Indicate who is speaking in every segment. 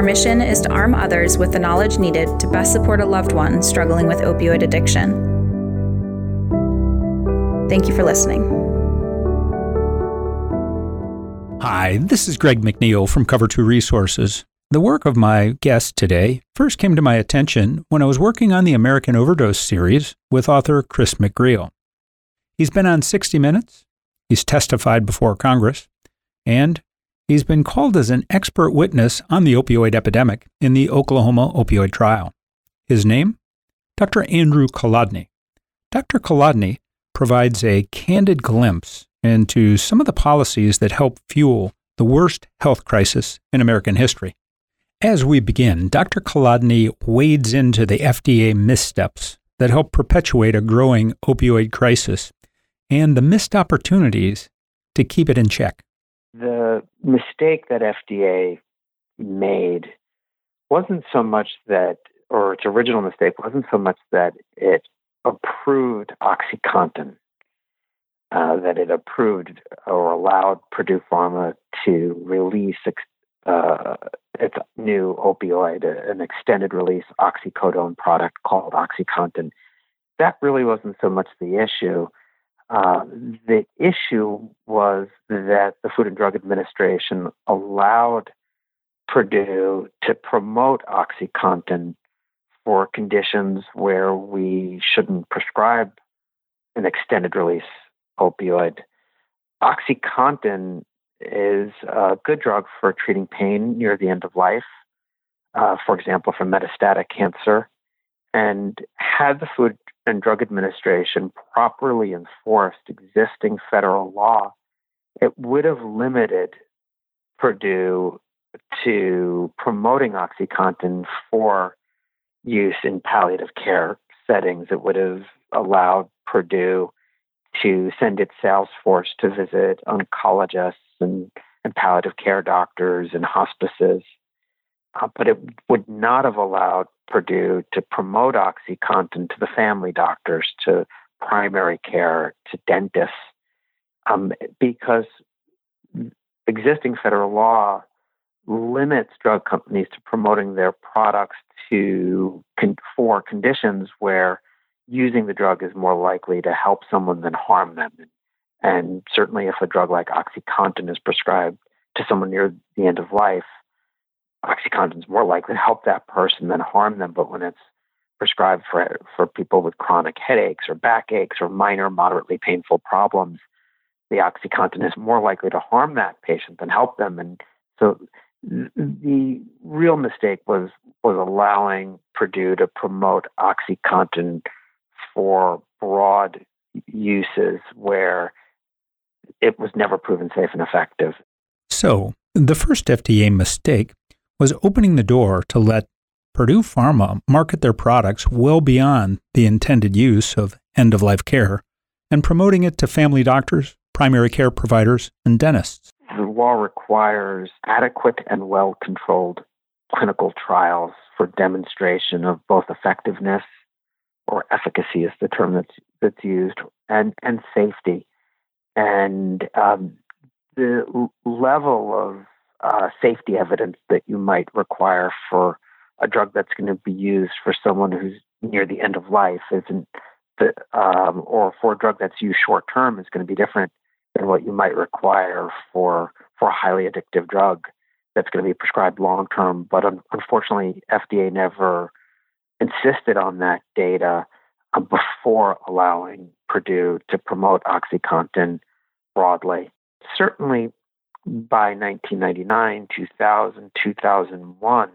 Speaker 1: Our mission is to arm others with the knowledge needed to best support a loved one struggling with opioid addiction. Thank you for listening.
Speaker 2: Hi, this is Greg McNeil from Cover 2 Resources. The work of my guest today first came to my attention when I was working on the American Overdose series with author Chris McGreal. He's been on 60 Minutes, he's testified before Congress, and He's been called as an expert witness on the opioid epidemic in the Oklahoma opioid trial. His name? Dr. Andrew Kolodny. Dr. Kolodny provides a candid glimpse into some of the policies that help fuel the worst health crisis in American history. As we begin, Dr. Kolodny wades into the FDA missteps that help perpetuate a growing opioid crisis and the missed opportunities to keep it in check
Speaker 3: the mistake that FDA made wasn't so much that, or its original mistake wasn't so much that it approved OxyContin, uh, that it approved or allowed Purdue Pharma to release uh, its new opioid, an extended release oxycodone product called OxyContin. That really wasn't so much the issue. Uh, the issue was that the Food and Drug Administration allowed Purdue to promote OxyContin for conditions where we shouldn't prescribe an extended release opioid. OxyContin is a good drug for treating pain near the end of life, uh, for example, for metastatic cancer. And had the Food and Drug Administration properly enforced existing federal law, it would have limited Purdue to promoting OxyContin for use in palliative care settings. It would have allowed Purdue to send its sales force to visit oncologists and, and palliative care doctors and hospices. Uh, but it would not have allowed Purdue to promote OxyContin to the family doctors, to primary care, to dentists, um, because existing federal law limits drug companies to promoting their products to con- for conditions where using the drug is more likely to help someone than harm them. And certainly, if a drug like OxyContin is prescribed to someone near the end of life, OxyContin is more likely to help that person than harm them. But when it's prescribed for for people with chronic headaches or backaches or minor, moderately painful problems, the OxyContin is more likely to harm that patient than help them. And so the real mistake was was allowing Purdue to promote OxyContin for broad uses where it was never proven safe and effective.
Speaker 2: So, the first FDA mistake was opening the door to let Purdue Pharma market their products well beyond the intended use of end of life care and promoting it to family doctors, primary care providers, and dentists.
Speaker 3: The law requires adequate and well controlled clinical trials for demonstration of both effectiveness or efficacy is the term that's that's used and and safety and um, the level of uh, safety evidence that you might require for a drug that's going to be used for someone who's near the end of life isn't the, um, or for a drug that's used short term is going to be different than what you might require for for a highly addictive drug that's going to be prescribed long term. But un- unfortunately, FDA never insisted on that data uh, before allowing Purdue to promote OxyContin broadly. Certainly, by 1999, 2000, 2001,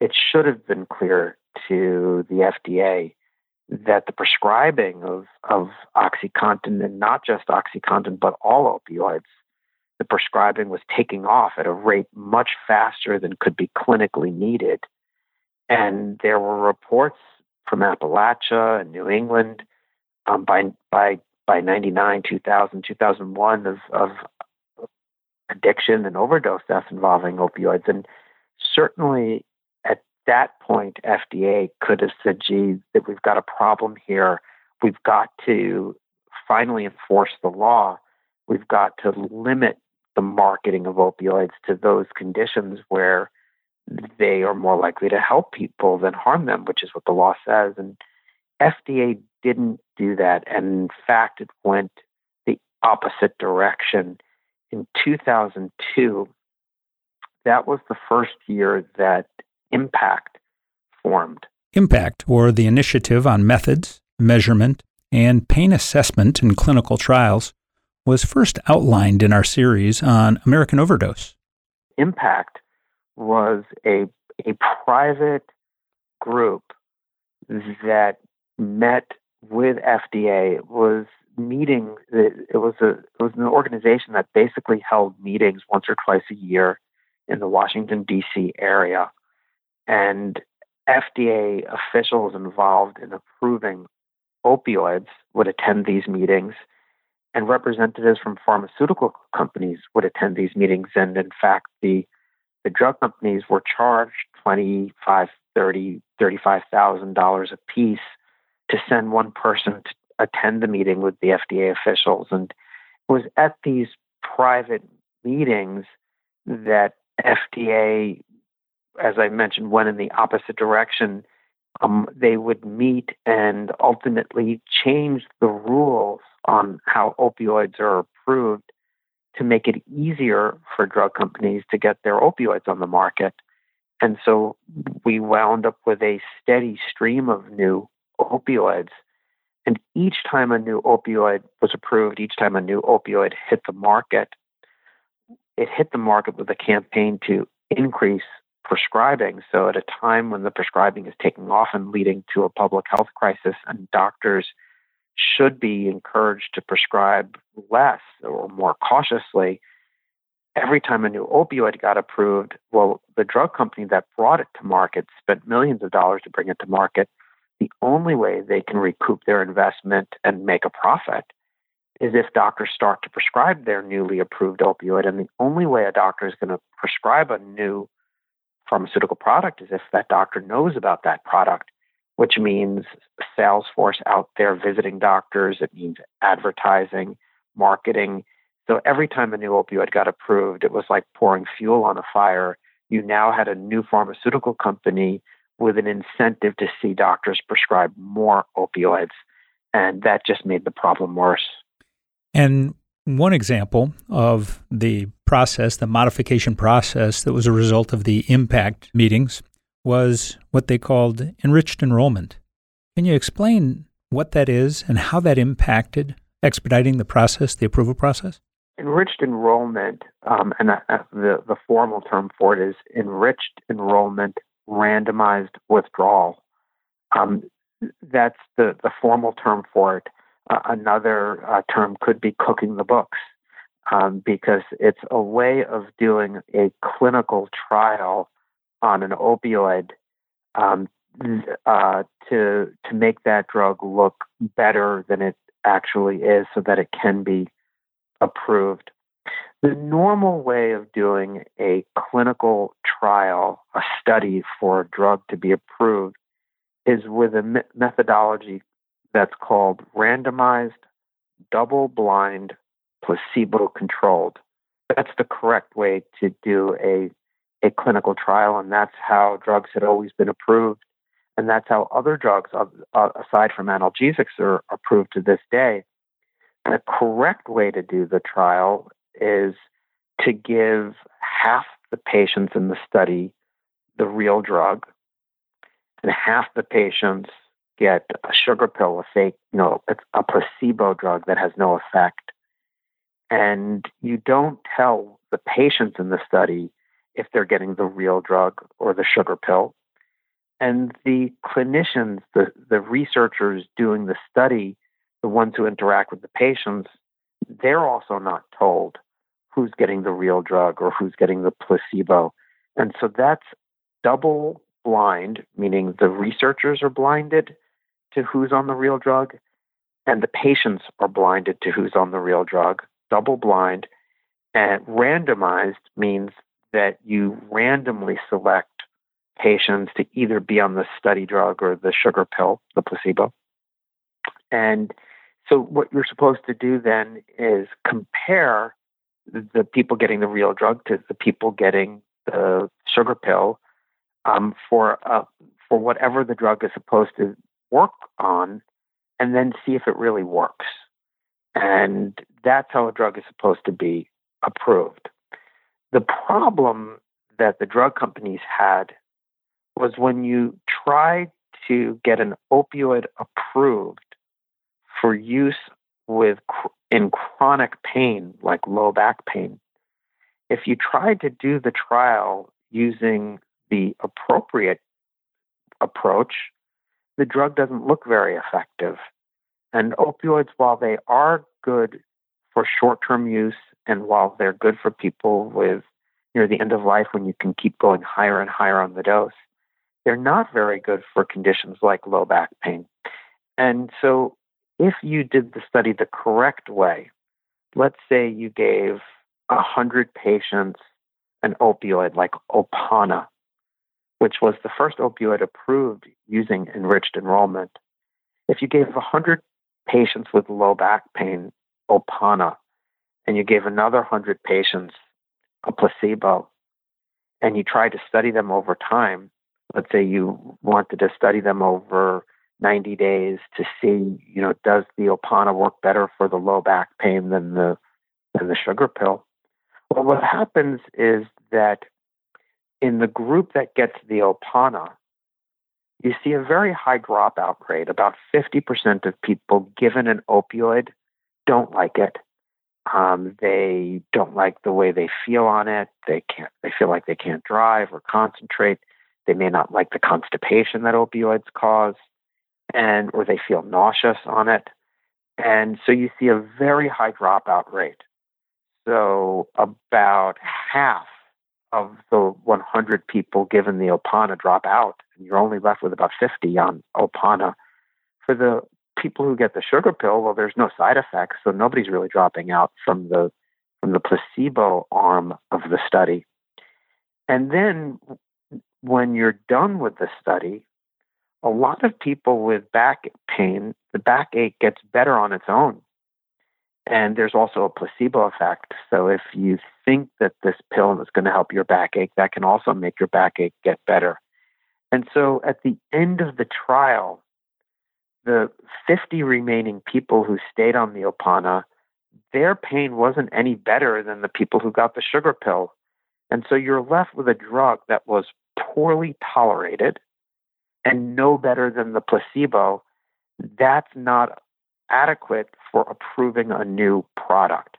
Speaker 3: it should have been clear to the FDA that the prescribing of, of OxyContin, and not just OxyContin, but all opioids, the prescribing was taking off at a rate much faster than could be clinically needed. And there were reports from Appalachia and New England um, by by by 99, 2000, 2001 of, of addiction and overdose deaths involving opioids. And certainly at that point, FDA could have said, gee, that we've got a problem here. We've got to finally enforce the law. We've got to limit the marketing of opioids to those conditions where they are more likely to help people than harm them, which is what the law says. And FDA didn't do that. And in fact, it went the opposite direction. In 2002, that was the first year that IMMPACT formed.
Speaker 2: IMMPACT, or the Initiative on Methods, Measurement, and Pain Assessment in Clinical Trials, was first outlined in our series on American Overdose.
Speaker 3: IMMPACT was a, a private group that met with FDA. It was meeting. It was a it was an organization that basically held meetings once or twice a year in the Washington D.C. area, and FDA officials involved in approving opioids would attend these meetings, and representatives from pharmaceutical companies would attend these meetings. And in fact, the the drug companies were charged twenty five, thirty, thirty-five thousand dollars a piece to send one person to attend the meeting with the FDA officials. And it was at these private meetings that FDA, as I mentioned, went in the opposite direction. Um, they would meet and ultimately change the rules on how opioids are approved to make it easier for drug companies to get their opioids on the market. And so we wound up with a steady stream of new opioids. And each time a new opioid was approved, each time a new opioid hit the market, it hit the market with a campaign to increase prescribing. So, at a time when the prescribing is taking off and leading to a public health crisis, and doctors should be encouraged to prescribe less or more cautiously, every time a new opioid got approved, well, the drug company that brought it to market spent millions of dollars to bring it to market the only way they can recoup their investment and make a profit is if doctors start to prescribe their newly approved opioid. And the only way a doctor is going to prescribe a new pharmaceutical product is if that doctor knows about that product, which means sales force out there visiting doctors. It means advertising, marketing. So every time a new opioid got approved, it was like pouring fuel on a fire. You now had a new pharmaceutical company with an incentive to see doctors prescribe more opioids. And that just made the problem worse.
Speaker 2: And one example of the process, the modification process that was a result of the IMMPACT meetings, was what they called enriched enrollment. Can you explain what that is and how that impacted expediting the process, the approval process?
Speaker 3: Enriched enrollment, um, and uh, the, the formal term for it is enriched enrollment randomized withdrawal. Um, that's the, the formal term for it. Uh, another uh, term could be cooking the books um, because it's a way of doing a clinical trial on an opioid um, uh, to to make that drug look better than it actually is, so that it can be approved. The normal way of doing a clinical trial, a study for a drug to be approved, is with a me- methodology that's called randomized, double blind, placebo controlled. That's the correct way to do a, a clinical trial, and that's how drugs had always been approved. And that's how other drugs, uh, aside from analgesics, are approved to this day. The correct way to do the trial is to give half the patients in the study the real drug, and half the patients get a sugar pill, a fake, you know, a placebo drug that has no effect. And you don't tell the patients in the study if they're getting the real drug or the sugar pill. And the clinicians, the, the researchers doing the study, the ones who interact with the patients, they're also not told who's getting the real drug or who's getting the placebo. And so that's double blind, meaning the researchers are blinded to who's on the real drug, and the patients are blinded to who's on the real drug, double blind. And randomized means that you randomly select patients to either be on the study drug or the sugar pill, the placebo. And so, what you're supposed to do then is compare the people getting the real drug to the people getting the sugar pill um, for uh, for whatever the drug is supposed to work on, and then see if it really works. And that's how a drug is supposed to be approved. The problem that the drug companies had was when you tried to get an opioid approved for use with in chronic pain like low back pain if you tried to do the trial using the appropriate approach the drug doesn't look very effective and opioids while they are good for short-term use and while they're good for people with near the end of life when you can keep going higher and higher on the dose they're not very good for conditions like low back pain. And so, if you did the study the correct way, let's say you gave 100 patients an opioid like Opana, which was the first opioid approved using enriched enrollment. If you gave 100 patients with low back pain Opana, and you gave another 100 patients a placebo, and you tried to study them over time, let's say you wanted to study them over 90 days to see, you know, does the Opana work better for the low back pain than the than the sugar pill? Well, what happens is that in the group that gets the Opana, you see a very high dropout rate. About 50% of people given an opioid don't like it. Um, they don't like the way they feel on it. They can't. They feel like they can't drive or concentrate. They may not like the constipation that opioids cause, and or they feel nauseous on it. And so you see a very high dropout rate. So about half of the 100 people given the Opana drop out, and you're only left with about 50 on Opana. For the people who get the sugar pill, well, there's no side effects, so nobody's really dropping out from the from the placebo arm of the study. And then when you're done with the study, a lot of people with back pain, the backache gets better on its own. And there's also a placebo effect. So if you think that this pill is going to help your backache, that can also make your backache get better. And so at the end of the trial, the 50 remaining people who stayed on the Opana, their pain wasn't any better than the people who got the sugar pill. And so you're left with a drug that was poorly tolerated and no better than the placebo, that's not adequate for approving a new product.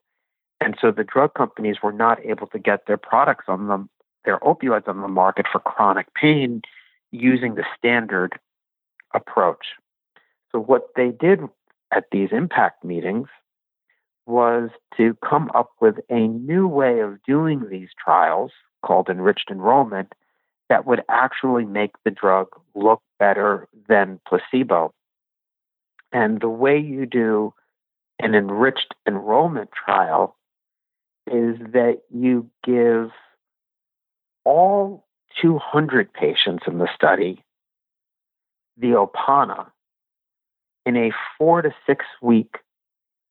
Speaker 3: And so the drug companies were not able to get their products on them, their opioids on the market for chronic pain using the standard approach. So what they did at these IMMPACT meetings was to come up with a new way of doing these trials called enriched enrollment that would actually make the drug look better than placebo. And the way you do an enriched enrollment trial is that you give all 200 patients in the study the Opana in a four to six week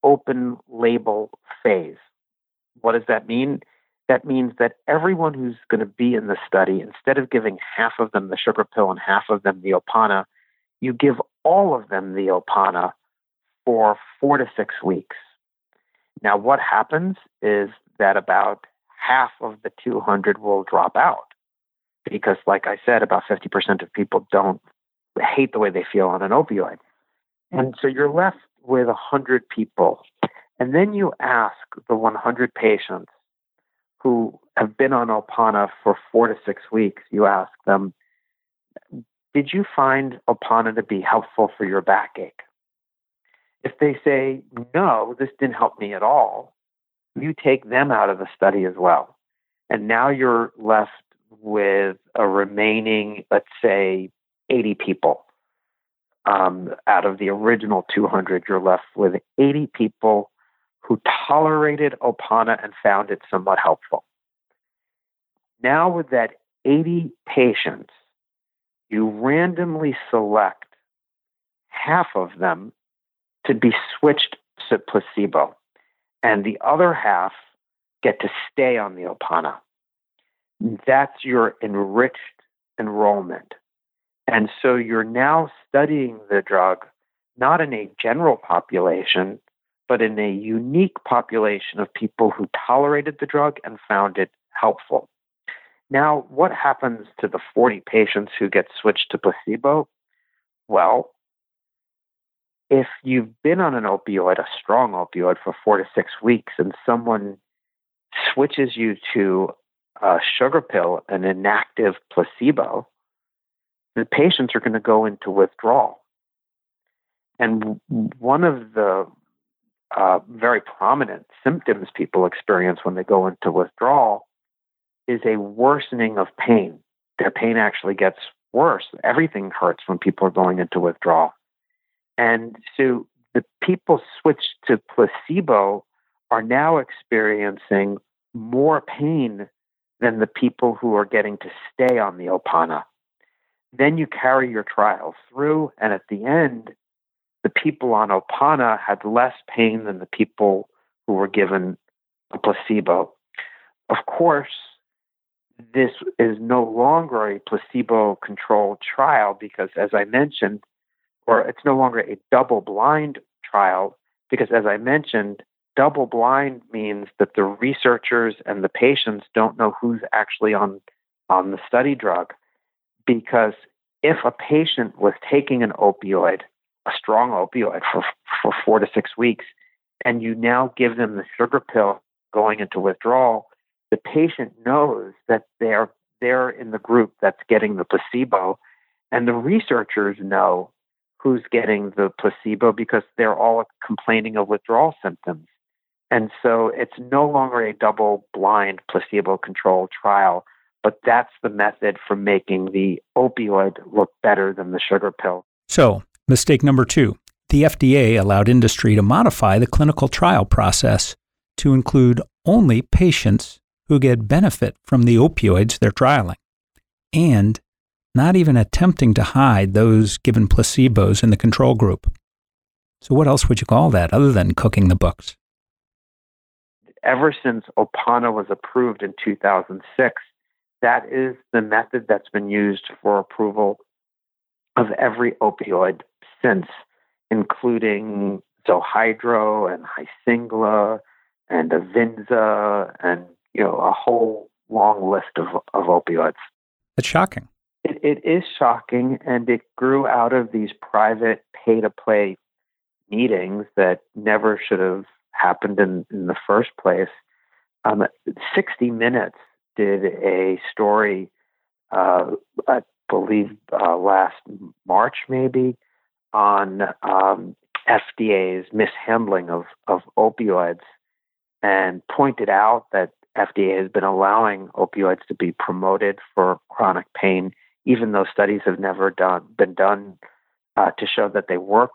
Speaker 3: open label phase. What does that mean? That means that everyone who's going to be in the study, instead of giving half of them the sugar pill and half of them the Opana, you give all of them the Opana for four to six weeks. Now, what happens is that about half of the 200 will drop out because, like I said, about 50% of people don't hate the way they feel on an opioid. And so you're left with 100 people. And then you ask the 100 patients who have been on Opana for four to six weeks, you ask them, Did you find Opana to be helpful for your backache? If they say, No, this didn't help me at all, you take them out of the study as well. And now you're left with a remaining, let's say, 80 people. Um, out of the original 200, you're left with 80 people who tolerated Opana and found it somewhat helpful. Now, with that 80 patients, you randomly select half of them to be switched to placebo, and the other half get to stay on the Opana. That's your enriched enrollment. And so you're now studying the drug not in a general population, but in a unique population of people who tolerated the drug and found it helpful. Now, what happens to the 40 patients who get switched to placebo? Well, if you've been on an opioid, a strong opioid, for four to six weeks, and someone switches you to a sugar pill, an inactive placebo, the patients are going to go into withdrawal. And one of the uh, very prominent symptoms people experience when they go into withdrawal is a worsening of pain. Their pain actually gets worse. Everything hurts when people are going into withdrawal. And so the people switched to placebo are now experiencing more pain than the people who are getting to stay on the Opana. Then you carry your trial through, and at the end, the people on Opana had less pain than the people who were given a placebo. Of course, this is no longer a placebo controlled trial because, as I mentioned, or it's no longer a double blind trial because, as I mentioned, double blind means that the researchers and the patients don't know who's actually on on the study drug because if a patient was taking an opioid a strong opioid for for 4 to 6 weeks and you now give them the sugar pill going into withdrawal the patient knows that they're they're in the group that's getting the placebo and the researchers know who's getting the placebo because they're all complaining of withdrawal symptoms and so it's no longer a double blind placebo controlled trial, but that's the method for making the opioid look better than the sugar pill.
Speaker 2: So, mistake number two the FDA allowed industry to modify the clinical trial process to include only patients who get benefit from the opioids they're trialing, and not even attempting to hide those given placebos in the control group. So, what else would you call that other than cooking the books?
Speaker 3: ever since Opana was approved in 2006, that is the method that's been used for approval of every opioid since, including Zohydro and Hysingla and Avinza and you know a whole long list of, of opioids.
Speaker 2: It's shocking.
Speaker 3: It, it is shocking, and it grew out of these private pay to play meetings that never should have happened in, in the first place. Um, 60 Minutes did a story, uh, I believe uh, last March maybe, on um, FDA's mishandling of, of opioids and pointed out that FDA has been allowing opioids to be promoted for chronic pain, even though studies have never done been done uh, to show that they work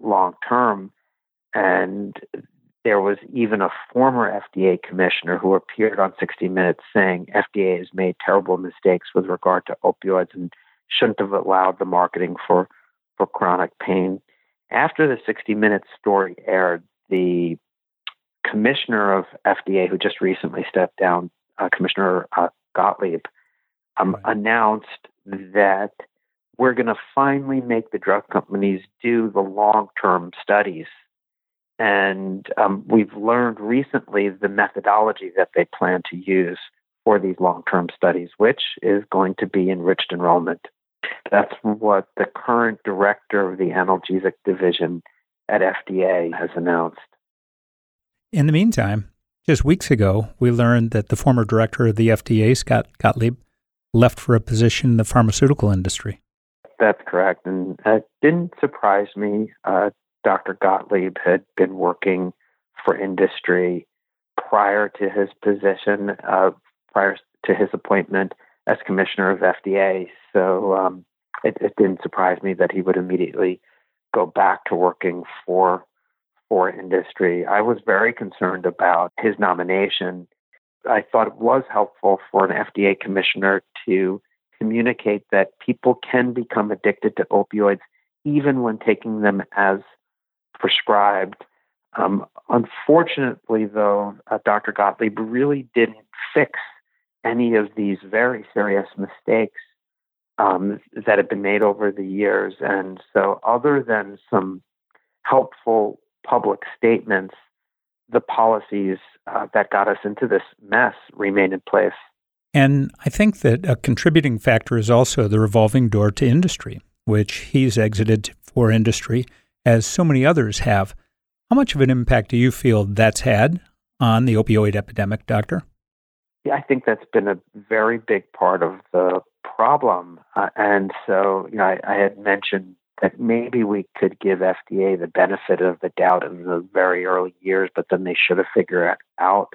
Speaker 3: long term. And there was even a former FDA commissioner who appeared on 60 Minutes saying FDA has made terrible mistakes with regard to opioids and shouldn't have allowed the marketing for, for chronic pain. After the 60 Minutes story aired, the commissioner of FDA, who just recently stepped down, uh, Commissioner uh, Gottlieb, um, right. announced that we're going to finally make the drug companies do the long term studies and um, we've learned recently the methodology that they plan to use for these long term studies, which is going to be enriched enrollment. That's what the current director of the analgesic division at FDA has announced.
Speaker 2: In the meantime, just weeks ago, we learned that the former director of the FDA, Scott Gottlieb, left for a position in the pharmaceutical industry.
Speaker 3: That's correct. And it didn't surprise me. Uh, Dr. Gottlieb had been working for industry prior to his position, uh, prior to his appointment as commissioner of FDA. So um, it, it, didn't surprise me that he would immediately go back to working for for industry. I was very concerned about his nomination. I thought it was helpful for an FDA commissioner to communicate that people can become addicted to opioids even when taking them as prescribed. Um, unfortunately, though, uh, Dr. Gottlieb really didn't fix any of these very serious mistakes um, that have been made over the years. And so, other than some helpful public statements, the policies uh, that got us into this mess remain in place.
Speaker 2: And I think that a contributing factor is also the revolving door to industry, which he's exited for industry, as so many others have. How much of an impact do you feel that's had on the opioid epidemic, Doctor?
Speaker 3: I think that's been a very big part of the problem. Uh, and so, you know, I, I had mentioned that maybe we could give FDA the benefit of the doubt in the very early years, but then they should have figured out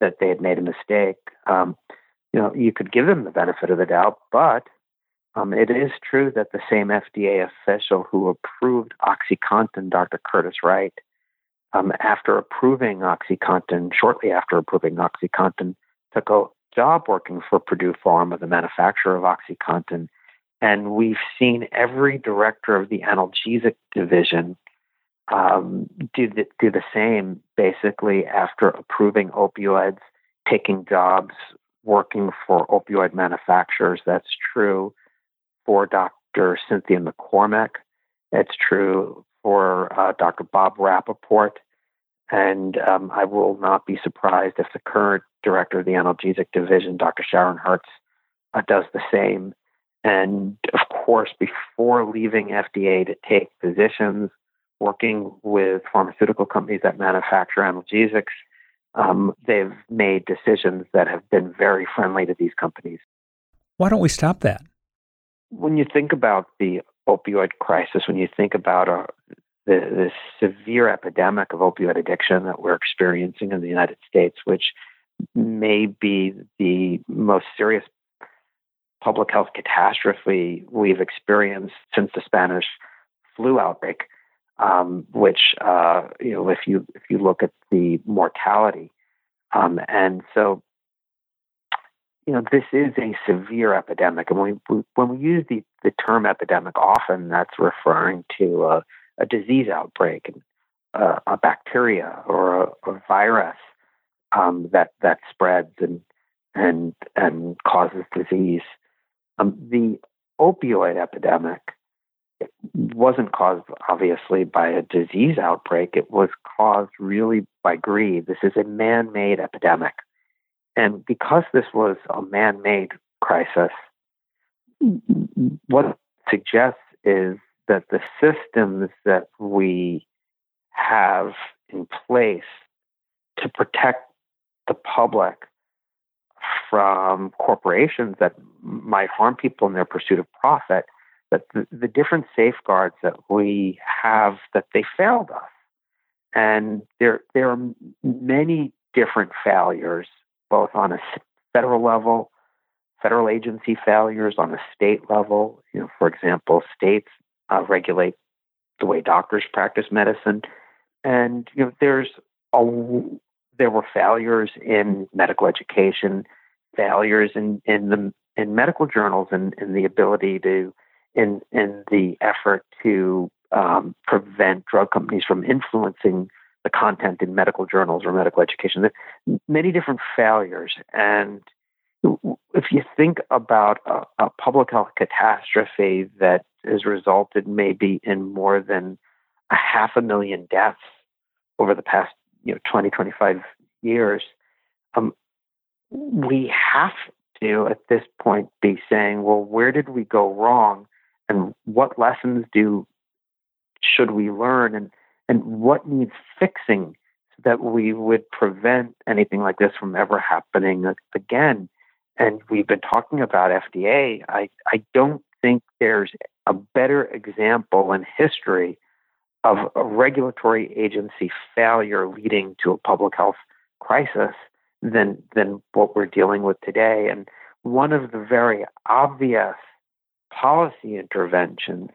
Speaker 3: that they had made a mistake. Um, you know, you could give them the benefit of the doubt, but um, it is true that the same FDA official who approved OxyContin, Dr. Curtis Wright, um, after approving OxyContin, shortly after approving OxyContin, took a job working for Purdue Pharma, the manufacturer of OxyContin. And we've seen every director of the analgesic division um, do, the, do the same, basically, after approving opioids, taking jobs working for opioid manufacturers. That's true for Dr. Cynthia McCormick. It's true for uh, Dr. Bob Rappaport. And um, I will not be surprised if the current director of the analgesic division, Dr. Sharon Hertz, uh, does the same. And of course, before leaving FDA to take positions, working with pharmaceutical companies that manufacture analgesics, um, they've made decisions that have been very friendly to these companies.
Speaker 2: Why don't we stop that?
Speaker 3: When you think about the opioid crisis, when you think about uh, the, the severe epidemic of opioid addiction that we're experiencing in the United States, which may be the most serious public health catastrophe we've experienced since the Spanish flu outbreak um, which uh, you know if you if you look at the mortality, um, and so you know this is a severe epidemic, and when we, when we use the the term epidemic, often that's referring to a, a disease outbreak, and uh, a bacteria or a, a virus um, that that spreads and and and causes disease. Um, the opioid epidemic wasn't caused obviously by a disease outbreak. It was caused really by greed. This is a man made epidemic. And because this was a man made crisis, what suggests is that the systems that we have in place to protect the public from corporations that might harm people in their pursuit of profit that the, the different safeguards that we have that they failed us. And there, there are many different failures, both on a federal level, federal agency failures on a state level. You know, for example, states uh, regulate the way doctors practice medicine, and you know, there's a there were failures in medical education, failures in in the in medical journals, and in the ability to in in the effort to um, prevent drug companies from influencing the content in medical journals or medical education. There many different failures, and if you think about a, a public health catastrophe that has resulted maybe in more than a half a million deaths over the past you know 20 25 years um, we have to at this point be saying well where did we go wrong? And what lessons do should we learn? And and what needs fixing so that we would prevent anything like this from ever happening again? And we've been talking about FDA I I don't think there's a better example in history of a regulatory agency failure leading to a public health crisis than than what we're dealing with today and one of the very obvious policy interventions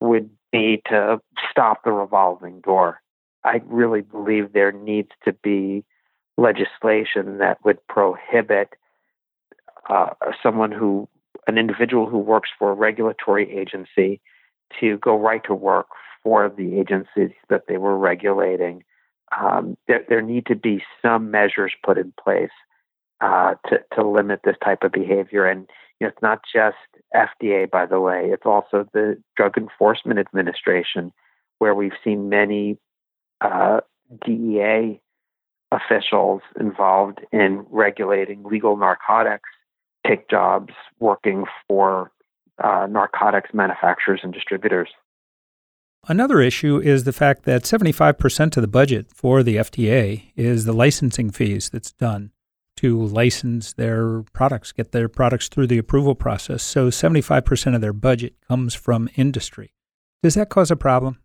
Speaker 3: would be to stop the revolving door. I really believe there needs to be legislation that would prohibit uh, someone who, an individual who works for a regulatory agency, to go right to work for the agencies that they were regulating. Um, there, there need to be some measures put in place uh, to to limit this type of behavior. And you know, it's not just FDA, by the way; it's also the Drug Enforcement Administration, where we've seen many uh, DEA officials involved in regulating legal narcotics take jobs working for uh, narcotics manufacturers and distributors.
Speaker 2: Another issue is the fact that 75% of the budget for the FDA is the licensing fees that's done to license their products, get their products through the approval process. So 75% of their budget comes from industry. Does that cause a problem?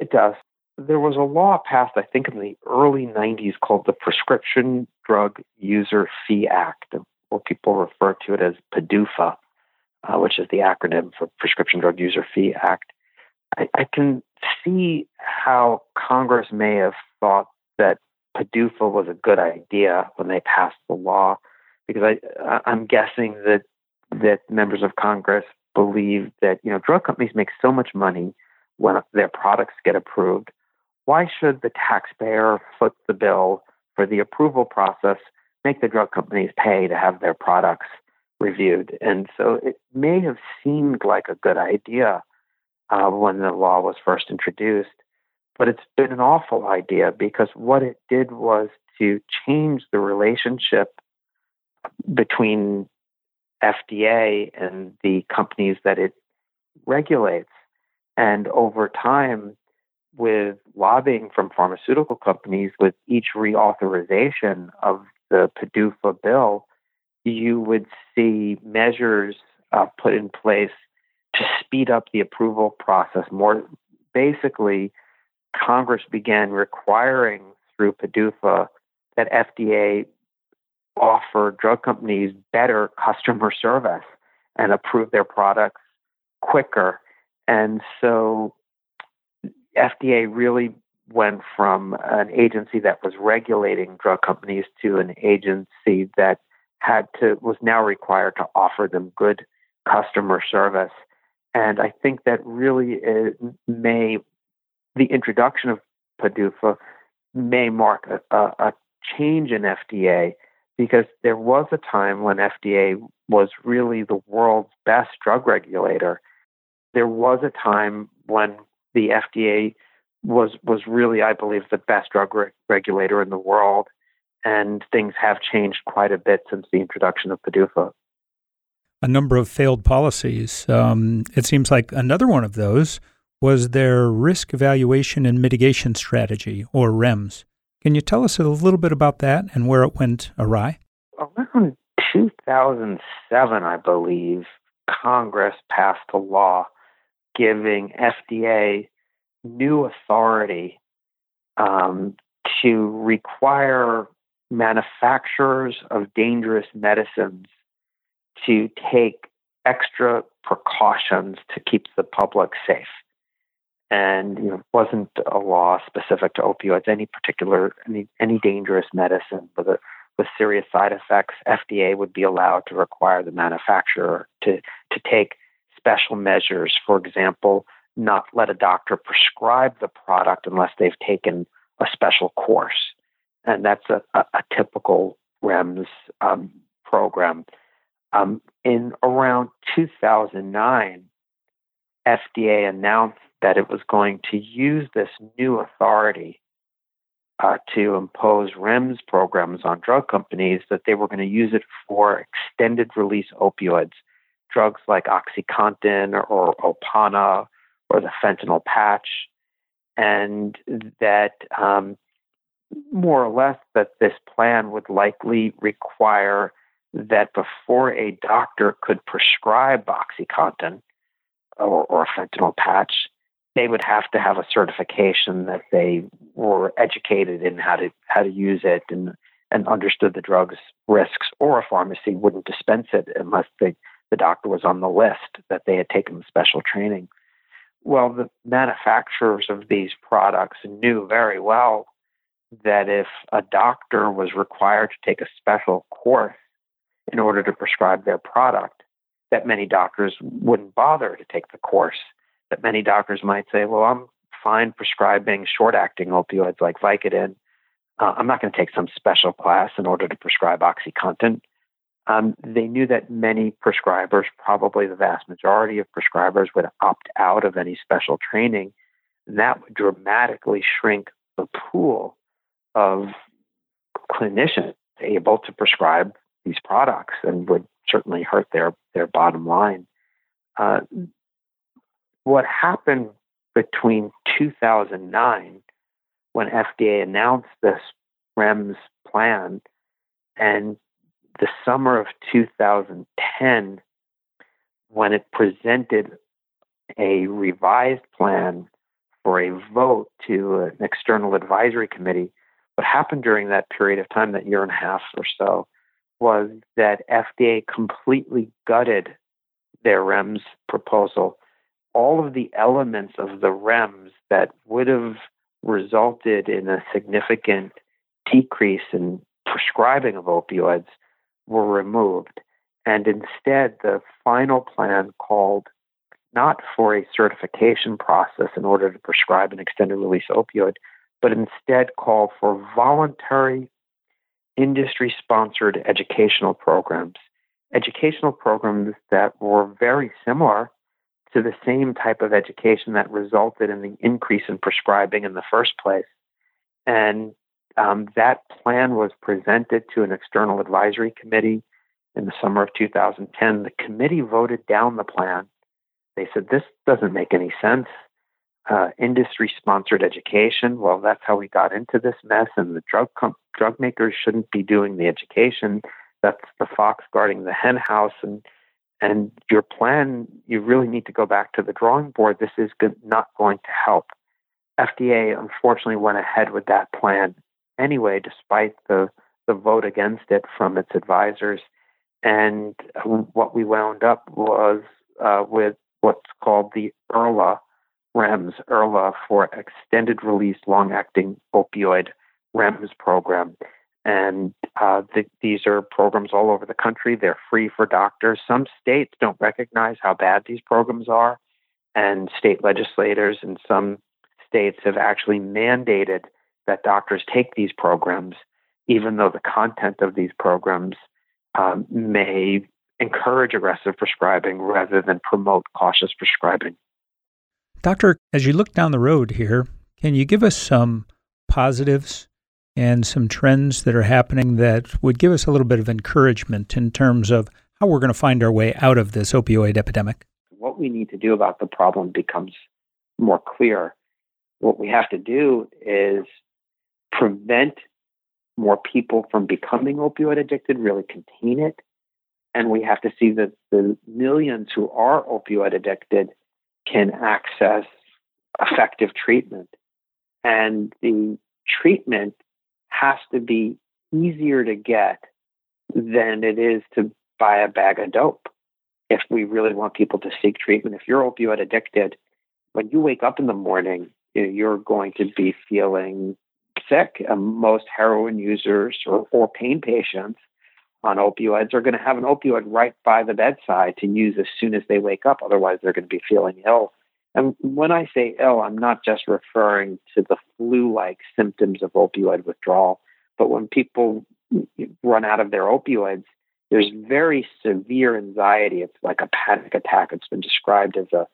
Speaker 3: It does. There was a law passed, I think, in the early 90s called the Prescription Drug User Fee Act, or people refer to it as PDUFA, uh, which is the acronym for Prescription Drug User Fee Act. I, I can see how Congress may have thought that PDUFA was a good idea when they passed the law, because I, I'm guessing that that members of Congress believe that you know drug companies make so much money when their products get approved. Why should the taxpayer foot the bill for the approval process, make the drug companies pay to have their products reviewed? And so it may have seemed like a good idea uh, when the law was first introduced. But it's been an awful idea because what it did was to change the relationship between FDA and the companies that it regulates. And over time, with lobbying from pharmaceutical companies, with each reauthorization of the PDUFA bill, you would see measures uh, put in place speed up the approval process more. Basically, Congress began requiring through PDUFA that FDA offer drug companies better customer service and approve their products quicker. And so FDA really went from an agency that was regulating drug companies to an agency that had to was now required to offer them good customer service and I think that really uh, may, the introduction of PDUFA may mark a, a, a change in FDA because there was a time when FDA was really the world's best drug regulator. There was a time when the FDA was was really, I believe, the best drug re- regulator in the world, and things have changed quite a bit since the introduction of PDUFA
Speaker 2: a number of failed policies. Um, it seems like another one of those was their risk evaluation and mitigation strategy, or REMS. Can you tell us a little bit about that and where it went awry?
Speaker 3: Around 2007, I believe, Congress passed a law giving FDA new authority um, to require manufacturers of dangerous medicines to take extra precautions to keep the public safe. And you know, it wasn't a law specific to opioids, any particular any any dangerous medicine with a with serious side effects, FDA would be allowed to require the manufacturer to to take special measures. For example, not let a doctor prescribe the product unless they've taken a special course, and that's a, a, a typical REMS um, program. Um, in around 2009, FDA announced that it was going to use this new authority uh, to impose REMS programs on drug companies, that they were going to use it for extended release opioids, drugs like OxyContin or, Opana or the fentanyl patch, and that um, more or less that this plan would likely require that before a doctor could prescribe OxyContin or, or a fentanyl patch, they would have to have a certification that they were educated in how to how to use it and and understood the drug's risks, or a pharmacy wouldn't dispense it unless they, the doctor was on the list that they had taken special training. Well, the manufacturers of these products knew very well that if a doctor was required to take a special course in order to prescribe their product, that many doctors wouldn't bother to take the course. That many doctors might say, well, I'm fine prescribing short acting opioids like Vicodin. Uh, I'm not going to take some special class in order to prescribe OxyContin. Um, they knew that many prescribers, probably the vast majority of prescribers, would opt out of any special training. And that would dramatically shrink the pool of clinicians able to prescribe these products and would certainly hurt their, their bottom line. Uh, what happened between 2009, when FDA announced this REMS plan, and the summer of 2010, when it presented a revised plan for a vote to an external advisory committee, what happened during that period of time, that year and a half or so, was that FDA completely gutted their REMS proposal. All of the elements of the REMS that would have resulted in a significant decrease in prescribing of opioids were removed. And instead, the final plan called not for a certification process in order to prescribe an extended release opioid, but instead called for voluntary industry sponsored educational programs. Educational programs that were very similar to the same type of education that resulted in the increase in prescribing in the first place. And um, that plan was presented to an external advisory committee in the summer of 2010. The committee voted down the plan. They said, This doesn't make any sense. Uh, industry sponsored education, well, that's how we got into this mess, and the drug, com- drug makers shouldn't be doing the education. That's the fox guarding the hen house. And, and your plan, you really need to go back to the drawing board. This is not going to help. FDA unfortunately went ahead with that plan anyway, despite the, the vote against it from its advisors. And what we wound up was uh, with what's called the ERLA REMS, ERLA for Extended Release Long Acting Opioid REMS program. And uh, the, these are programs all over the country. They're free for doctors. Some states don't recognize how bad these programs are, and state legislators in some states have actually mandated that doctors take these programs, even though the content of these programs um, may encourage aggressive prescribing rather than promote cautious prescribing.
Speaker 2: Doctor, as you look down the road here, can you give us some positives and some trends that are happening that would give us a little bit of encouragement in terms of how we're going to find our way out of this opioid epidemic?
Speaker 3: What we need to do about the problem becomes more clear. What we have to do is prevent more people from becoming opioid addicted, really contain it. And we have to see that the millions who are opioid addicted can access effective treatment. And the treatment has to be easier to get than it is to buy a bag of dope. If we really want people to seek treatment, if you're opioid addicted, when you wake up in the morning, you're going to be feeling sick. most heroin users or, or pain patients on opioids are going to have an opioid right by the bedside to use as soon as they wake up. Otherwise, they're going to be feeling ill. And when I say ill, I'm not just referring to the flu like symptoms of opioid withdrawal, but when people run out of their opioids, there's very severe anxiety. It's like a panic attack. It's been described as a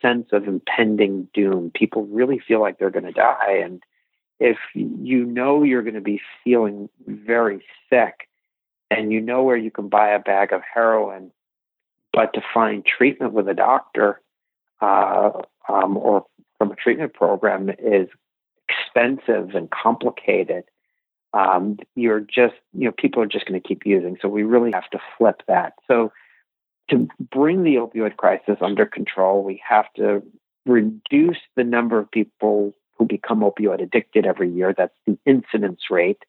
Speaker 3: sense of impending doom. People really feel like they're going to die. And if you know you're going to be feeling very sick and you know where you can buy a bag of heroin, but to find treatment with a doctor uh, um, or from a treatment program is expensive and complicated. Um, you're just, you know, people are just going to keep using. So we really have to flip that. So to bring the opioid crisis under control, we have to reduce the number of people who become opioid addicted every year. That's the incidence rate.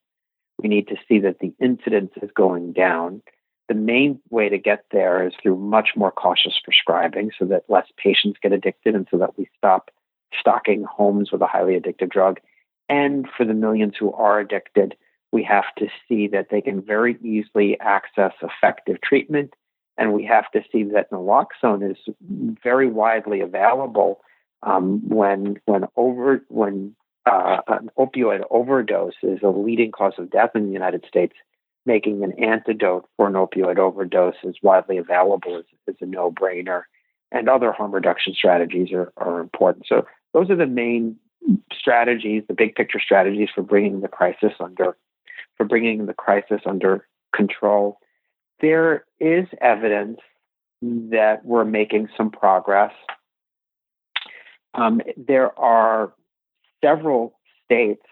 Speaker 3: We need to see that the incidence is going down. The main way to get there is through much more cautious prescribing so that less patients get addicted and so that we stop stocking homes with a highly addictive drug. And for the millions who are addicted, we have to see that they can very easily access effective treatment. And we have to see that naloxone is very widely available um, when when over when uh, an opioid overdose is a leading cause of death in the United States. Making an antidote for an opioid overdose is widely available is, a no-brainer, and other harm reduction strategies are, are important. So those are the main strategies, the big picture strategies for bringing the crisis under for bringing the crisis under control. There is evidence that we're making some progress. Um, there are several states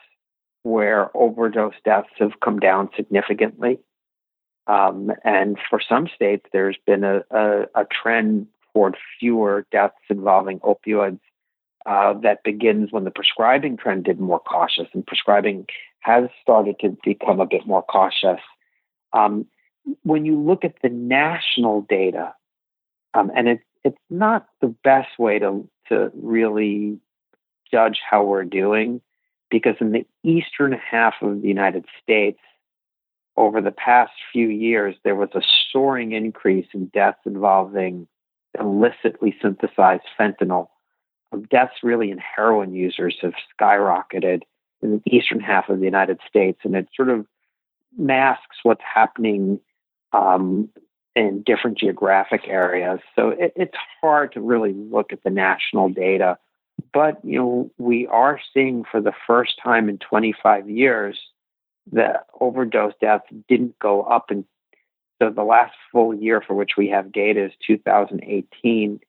Speaker 3: where overdose deaths have come down significantly. Um, and for some states, there's been a, a, a, trend toward fewer deaths involving opioids uh, that begins when the prescribing trend did more cautious, and prescribing has started to become a bit more cautious. Um, when you look at the national data, um, and it's it's not the best way to to really judge how we're doing, because in the eastern half of the United States, over the past few years, there was a soaring increase in deaths involving illicitly synthesized fentanyl deaths really in heroin users have skyrocketed in the eastern half of the United States, and it sort of masks what's happening um, in different geographic areas. So it, it's hard to really look at the national data, but you know we are seeing for the first time in 25 years that overdose deaths didn't go up, and so the last full year for which we have data is 2018,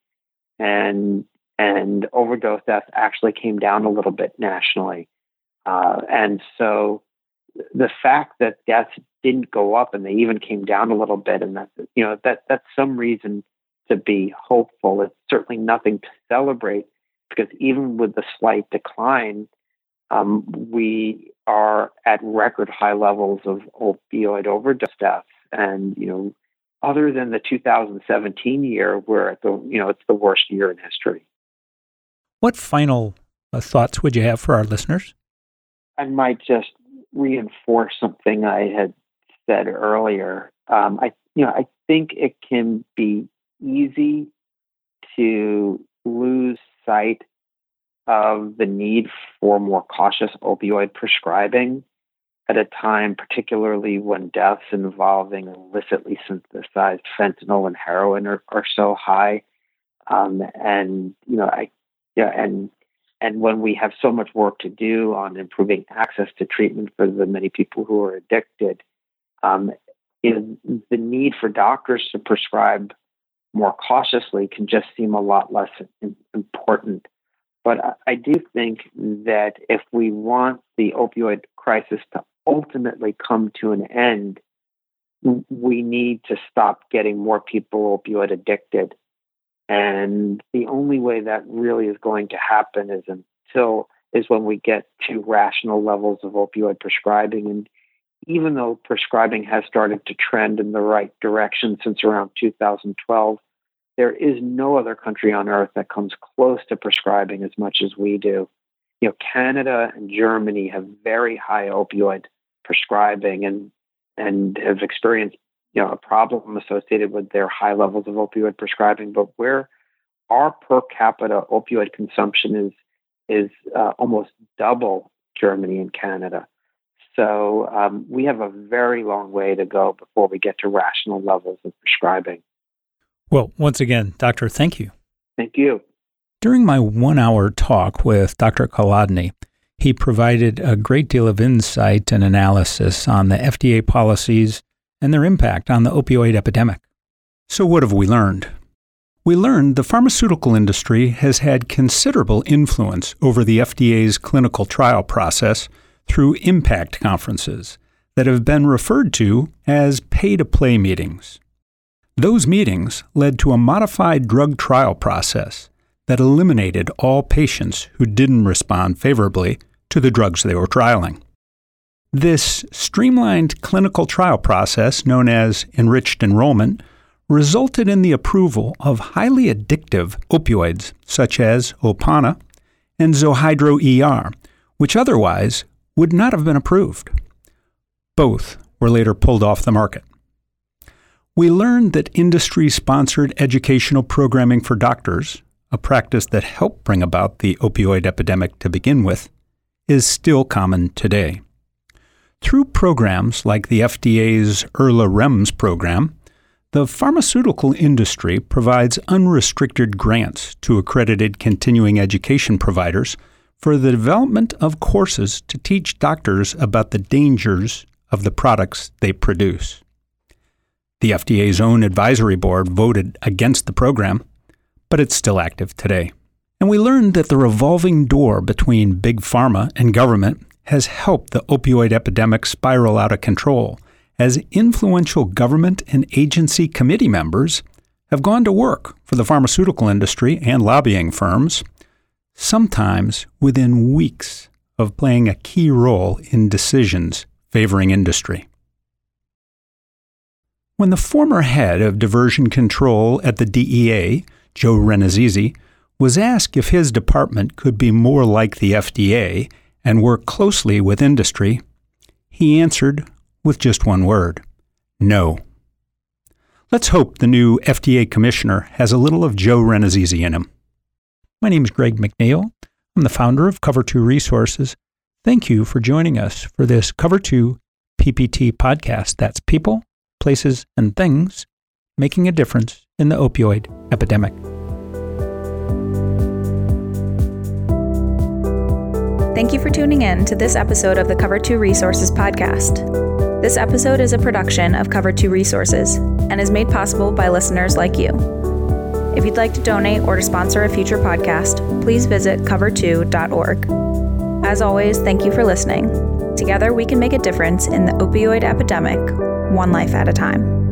Speaker 3: and and overdose deaths actually came down a little bit nationally. Uh, and so the fact that deaths didn't go up and they even came down a little bit, and that you know that that's some reason to be hopeful. It's certainly nothing to celebrate because even with the slight decline, um, we are at record high levels of opioid overdose deaths, and you know, other than the 2017 year, where at the you know it's the worst year in history.
Speaker 2: What final uh, thoughts would you have for our listeners?
Speaker 3: I might just reinforce something I had said earlier. Um, I, you know, I think it can be easy to lose sight of the need for more cautious opioid prescribing at a time, particularly when deaths involving illicitly synthesized fentanyl and heroin are, are so high. Um, and you know, I yeah, and and when we have so much work to do on improving access to treatment for the many people who are addicted, um, know, the need for doctors to prescribe more cautiously can just seem a lot less important. But I, do think that if we want the opioid crisis to ultimately come to an end, we need to stop getting more people opioid addicted and the only way that really is going to happen is until is when we get to rational levels of opioid prescribing. And even though prescribing has started to trend in the right direction since around 2012, there is no other country on earth that comes close to prescribing as much as we do. You know, Canada and Germany have very high opioid prescribing and and have experienced you know a problem associated with their high levels of opioid prescribing, but where our per capita opioid consumption is is uh, almost double Germany and Canada. So um, we have a very long way to go before we get to rational levels of prescribing.
Speaker 2: Well, once again, Doctor, thank you.
Speaker 3: Thank you.
Speaker 2: During my one hour talk with Dr. Kolodny, he provided a great deal of insight and analysis on the FDA policies and their impact on the opioid epidemic. So, what have we learned? We learned the pharmaceutical industry has had considerable influence over the FDA's clinical trial process through IMMPACT conferences that have been referred to as pay to play meetings. Those meetings led to a modified drug trial process that eliminated all patients who didn't respond favorably to the drugs they were trialing. This streamlined clinical trial process, known as enriched enrollment, resulted in the approval of highly addictive opioids such as Opana and Zohydro ER, which otherwise would not have been approved. Both were later pulled off the market. We learned that industry sponsored educational programming for doctors, a practice that helped bring about the opioid epidemic to begin with, is still common today. Through programs like the FDA's ERLA REMS program, the pharmaceutical industry provides unrestricted grants to accredited continuing education providers for the development of courses to teach doctors about the dangers of the products they produce. The FDA's own advisory board voted against the program, but it's still active today. And we learned that the revolving door between big pharma and government has helped the opioid epidemic spiral out of control as influential government and agency committee members have gone to work for the pharmaceutical industry and lobbying firms, sometimes within weeks of playing a key role in decisions favoring industry. When the former head of diversion control at the DEA, Joe Rannazzisi, was asked if his department could be more like the FDA and work closely with industry, he answered with just one word no. Let's hope the new FDA commissioner has a little of Joe Rannazzisi in him. My name is Greg McNeil. I'm the founder of Cover 2 Resources. Thank you for joining us for this Cover 2 PPT podcast. That's people, places, and things making a difference in the opioid epidemic.
Speaker 1: Thank you for tuning in to this episode of the Cover 2 Resources podcast. This episode is a production of Cover 2 Resources and is made possible by listeners like you. If you'd like to donate or to sponsor a future podcast, please visit cover2.org. As always, thank you for listening. Together, we can make a difference in the opioid epidemic, one life at a time.